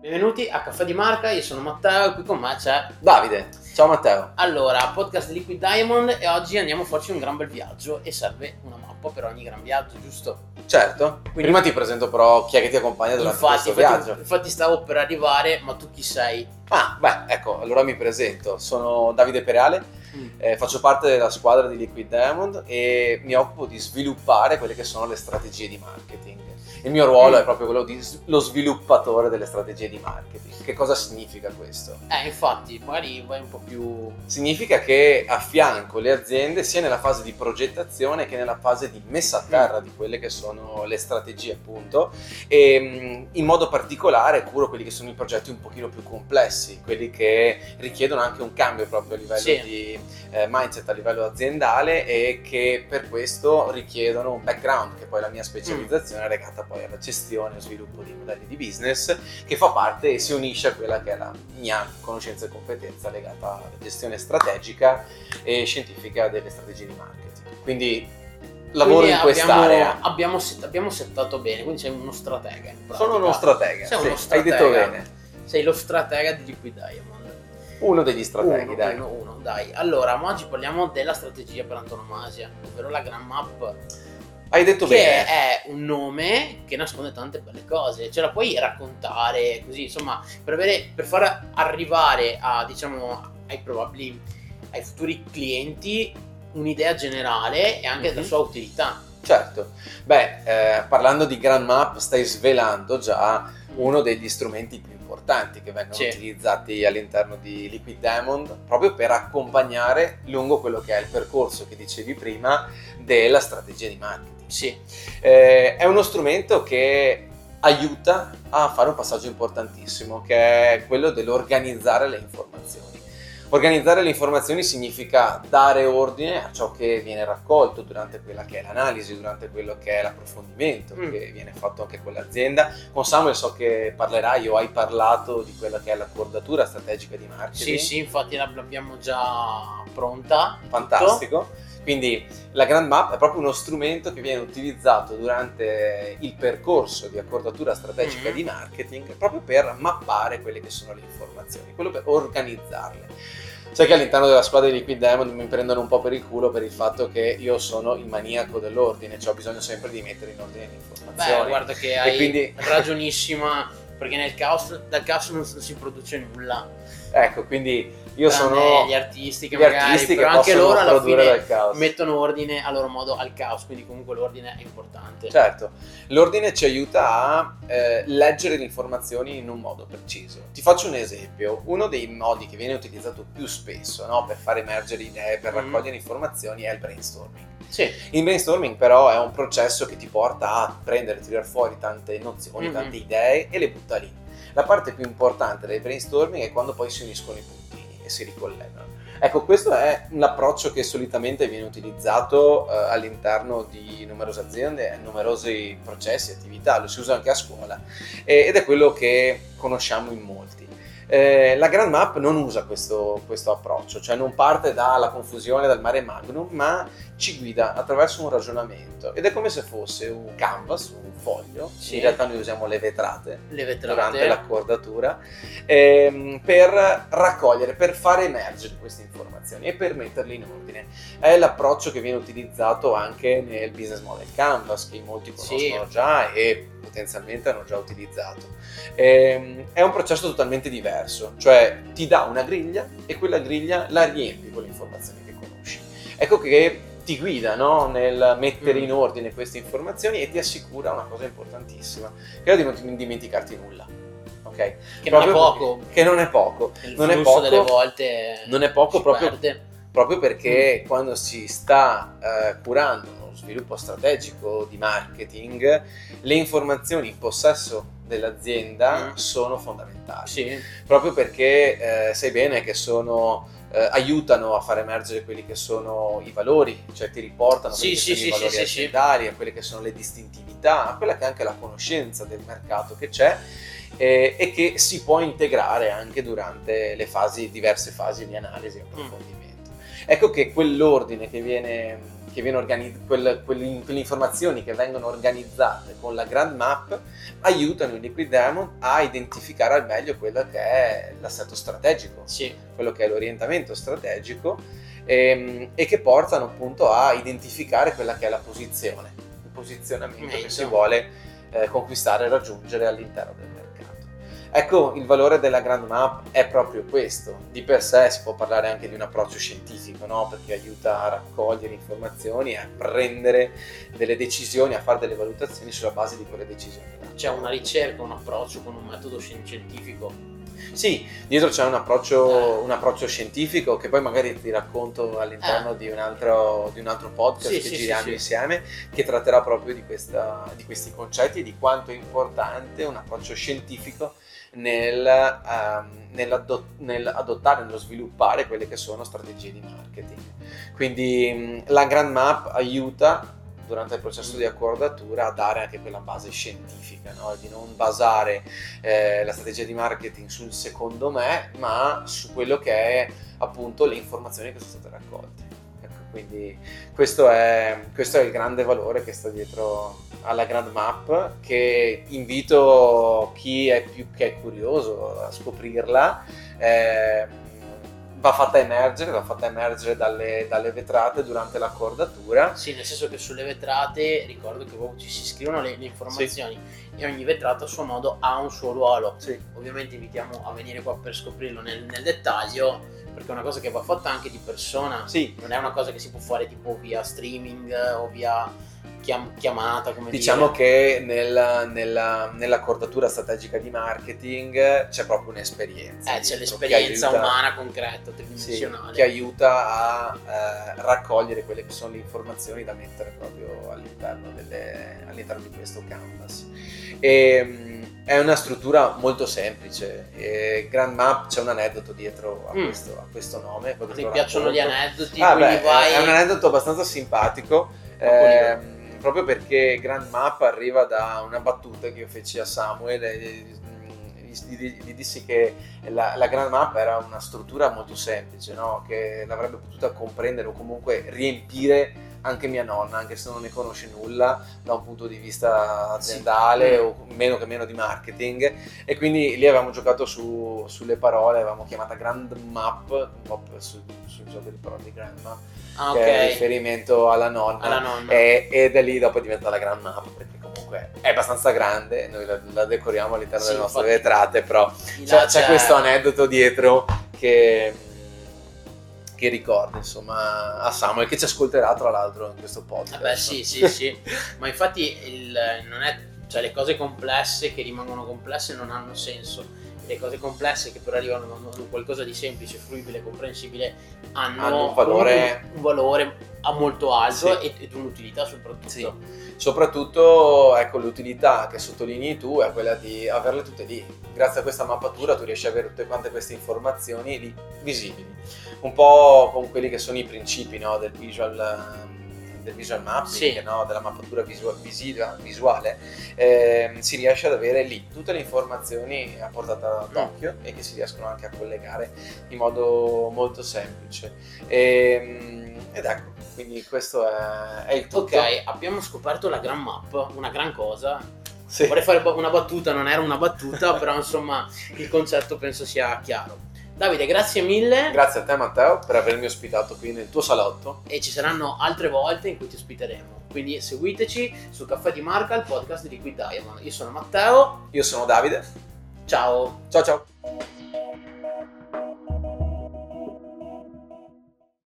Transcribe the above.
Benvenuti a Caffè di Marca, io sono Matteo e qui con me c'è Davide, ciao Matteo. Allora, podcast di Liquid Diamond e oggi andiamo a farci un gran bel viaggio e serve una mappa per ogni gran viaggio, giusto? Certo, Quindi- prima ti presento però chi è che ti accompagna durante Infatti, questo infatti, viaggio. infatti stavo per arrivare, ma tu chi sei? Ah, beh, ecco, allora mi presento. Sono Davide Pereale, eh, faccio parte della squadra di Liquid Diamond e mi occupo di sviluppare quelle che sono le strategie di marketing. Il mio ruolo Mm. è proprio quello di s- lo sviluppatore delle strategie di marketing. Che cosa significa questo? Eh, infatti, magari vai un po' più... Significa che affianco le aziende sia nella fase di progettazione che nella fase di messa a terra di quelle che sono le strategie appunto e mh, in modo particolare curo quelli che sono i progetti un pochino più complessi, quelli che richiedono anche un cambio proprio a livello Sì. di eh, mindset a livello aziendale e che per questo richiedono un background che poi è la mia specializzazione è legata poi alla gestione e sviluppo di modelli di business che fa parte e si unisce a quella che è la mia conoscenza e competenza legata alla gestione strategica e scientifica delle strategie di marketing. Quindi lavoro Quindi in quest'area. Abbiamo, abbiamo, set- abbiamo settato bene, quindi sei uno stratega. Sono uno stratega, Sei sì, uno hai detto stratega. bene. Sei lo stratega di Liquid Diamond. Uno degli strateghi, uno, dai. Uno, uno, dai. Allora, oggi parliamo della strategia per antonomasia, ovvero la Grand Map, Hai detto che bene. è un nome che nasconde tante belle cose. Ce la puoi raccontare così, insomma, per, avere, per far arrivare a, diciamo, ai probabili, ai futuri clienti un'idea generale e anche della Mhm. sua utilità. Certo. Beh, eh, parlando di Grand Map, stai svelando già uno degli strumenti più importanti che vengono Sì. utilizzati all'interno di Liquid Diamond proprio per accompagnare lungo quello che è il percorso che dicevi prima della strategia di marketing. Sì, Eh, è uno strumento che aiuta a fare un passaggio importantissimo, che è quello dell'organizzare le informazioni. Organizzare le informazioni significa dare ordine a ciò che viene raccolto durante quella che è l'analisi, durante quello che è l'approfondimento Mm. che viene fatto anche con l'azienda. Con Samuel so che parlerai o hai parlato di quella che è l'accordatura strategica di marketing. sì, sì, infatti l'abbiamo già pronta. tutto. Quindi la Grand Map è proprio uno strumento che viene utilizzato durante il percorso di accordatura strategica Mhm. di marketing proprio per mappare quelle che sono le informazioni, quello per organizzarle. Sai che all'interno della squadra di Liquid Diamond mi prendono un po' per il culo per il fatto che io sono il maniaco dell'ordine, cioè ho bisogno sempre di mettere in ordine le informazioni. Beh, guarda che hai quindi- ragionissima, perché nel caos, dal caos non si produce nulla. Ecco, quindi io Tranne sono gli artisti che gli magari, artisti che anche loro alla fine mettono ordine a loro modo al caos, quindi comunque l'ordine è importante. Certo, l'ordine ci aiuta a eh, leggere le informazioni in un modo preciso. Ti faccio un esempio, uno dei modi che viene utilizzato più spesso no, per far emergere idee, per Mm. raccogliere informazioni è il brainstorming. Sì, Il brainstorming però è un processo che ti porta a prendere, tirare fuori tante nozioni, Mhm. tante idee e le butta lì. La parte più importante del brainstorming è quando poi si uniscono i puntini e si ricollegano. Ecco, questo è un approccio che solitamente viene utilizzato eh, all'interno di numerose aziende, numerosi processi, attività, lo si usa anche a scuola eh, ed è quello che conosciamo in molti. Eh, la Grand Map non usa questo, questo approccio, cioè non parte dalla confusione, dal mare magnum, ma ci guida attraverso un ragionamento ed è come se fosse un canvas, un foglio, Sì. in realtà noi usiamo le vetrate le vetrate. durante l'accordatura ehm, per raccogliere, per far emergere queste informazioni e per metterle in ordine. È l'approccio che viene utilizzato anche nel business model canvas che molti Sì. conoscono già e potenzialmente hanno già utilizzato. Ehm, è un processo totalmente diverso, cioè ti dà una griglia e quella griglia la riempi con le informazioni che conosci. Ecco che ti guida no? nel mettere Mm. in ordine queste informazioni e ti assicura una cosa importantissima, che è di non dimenticarti nulla. Ok? che non è Proprio poco. perché- Che non è poco. Il non è poco- delle volte non è poco proprio- proprio Mm. perché quando si sta eh, curando sviluppo strategico di marketing, le informazioni in possesso dell'azienda Mm. sono fondamentali. Sì, Proprio perché eh, sai bene che sono eh, aiutano a far emergere quelli che sono i valori, cioè ti riportano Sì, quelli che sì, sono sì, i valori sì, aziendali, a quelle che sono le distintività, a quella che è anche la conoscenza del mercato che c'è eh, e che si può integrare anche durante le fasi, diverse fasi di analisi e approfondimento. Ecco che quell'ordine che viene che viene organizz- quel- quelle, quelle informazioni che vengono organizzate con la Grand Map aiutano il Liquid Diamond a identificare al meglio quello che è l'assetto strategico, Sì, quello che è l'orientamento strategico ehm, e che portano appunto a identificare quella che è la posizione, il posizionamento che Meglio. si vuole eh, conquistare e raggiungere all'interno del. Ecco, il valore della Grand Map è proprio questo. Di per sé si può parlare anche di un approccio scientifico, no? perché aiuta a raccogliere informazioni, a prendere delle decisioni, a fare delle valutazioni sulla base di quelle decisioni. c'è una ricerca, un approccio con un metodo scien- scientifico. Sì, dietro c'è un approccio, Eh. un approccio scientifico che poi magari ti racconto all'interno di, un altro, di un altro podcast Sì, che sì, giriamo sì. insieme, che tratterà proprio di, questa- di questi concetti e di quanto è importante un approccio scientifico nel, ehm, nell'ado- nell'adottare, nello sviluppare quelle che sono strategie di marketing. Quindi mh, la Grand Map aiuta durante il processo di accordatura a dare anche quella base scientifica, no? di non basare eh, la strategia di marketing sul secondo me, ma su quello che è appunto le informazioni che sono state raccolte. Quindi questo è, questo è il grande valore che sta dietro alla Grand Map, che invito chi è più che è curioso a scoprirla. eh, va fatta emergere, va fatta emergere dalle, dalle vetrate durante l'accordatura. Sì, nel senso che sulle vetrate ricordo che ci si scrivono le, le informazioni e ogni vetrata a suo modo ha un suo ruolo. Sì. Ovviamente invitiamo a venire qua per scoprirlo nel, nel dettaglio, perché è una cosa che va fatta anche di persona. Sì, Non è una cosa che si può fare tipo via streaming o via chiam- chiamata, come Diciamo dire. che nella, nella- nell'accordatura strategica di marketing c'è proprio un'esperienza. Eh, c'è l'esperienza aiuta- umana concreta, sì, tridimensionale. che aiuta a eh, raccogliere quelle che sono le informazioni da mettere proprio all'interno, delle- all'interno di questo canvas. E, mh, è una struttura molto semplice. E Grand Map c'è un aneddoto dietro a, Mm. questo, a questo nome. Ti piacciono gli racconto. aneddoti, Ah, beh, vai... È un aneddoto abbastanza simpatico. Ehm, proprio perché Grand Map arriva da una battuta che io feci a Samuel e gli dissi che la, la Grand Map era una struttura molto semplice, no? che l'avrebbe potuta comprendere o comunque riempire anche mia nonna, anche se non ne conosce nulla da un punto di vista aziendale Sì. o meno che meno di marketing e quindi lì avevamo giocato su- sulle parole, avevamo chiamata Grand Map, un po' sul, sul gioco di parole di Grand Map, Ah, che è riferimento alla nonna. Alla nonna. E, e da lì dopo diventa la Grand Map perché comunque è abbastanza grande, noi la, la decoriamo all'interno Sì, delle nostre vetrate, però c'è, c'è questo aneddoto dietro che, che ricorda insomma a Samuel che ci ascolterà tra l'altro in questo podcast. Eh beh, sì, sì, sì. Ma infatti il, non è, cioè, le cose complesse che rimangono complesse non hanno senso. Le cose complesse che però arrivano da qualcosa di semplice, fruibile, comprensibile hanno, Hanno un valore- un, un valore a molto alto Sì. e, ed un'utilità soprattutto. Sì. Soprattutto ecco, l'utilità che sottolinei tu è quella di averle tutte lì. Grazie a questa mappatura tu riesci ad avere tutte quante queste informazioni lì visibili. Un po' con quelli che sono i principi no, del visual ehm, del visual mapping, Sì. no, della mappatura visu- visiva- visuale, ehm, si riesce ad avere lì tutte le informazioni a portata d'occhio e che si riescono anche a collegare in modo molto semplice. Ehm, ed ecco, quindi questo è, è il tutto. Ok, abbiamo scoperto la gran map, una gran cosa. Sì. Vorrei fare una battuta, non era una battuta, però insomma il concetto penso sia chiaro. Davide, grazie mille Grazie a te Matteo per avermi ospitato qui nel tuo salotto. e ci saranno altre volte in cui ti ospiteremo. Quindi seguiteci su Caffè di Marca, il podcast di Liquid Diamond. Io sono Matteo, Io sono Davide. ciao! Ciao ciao.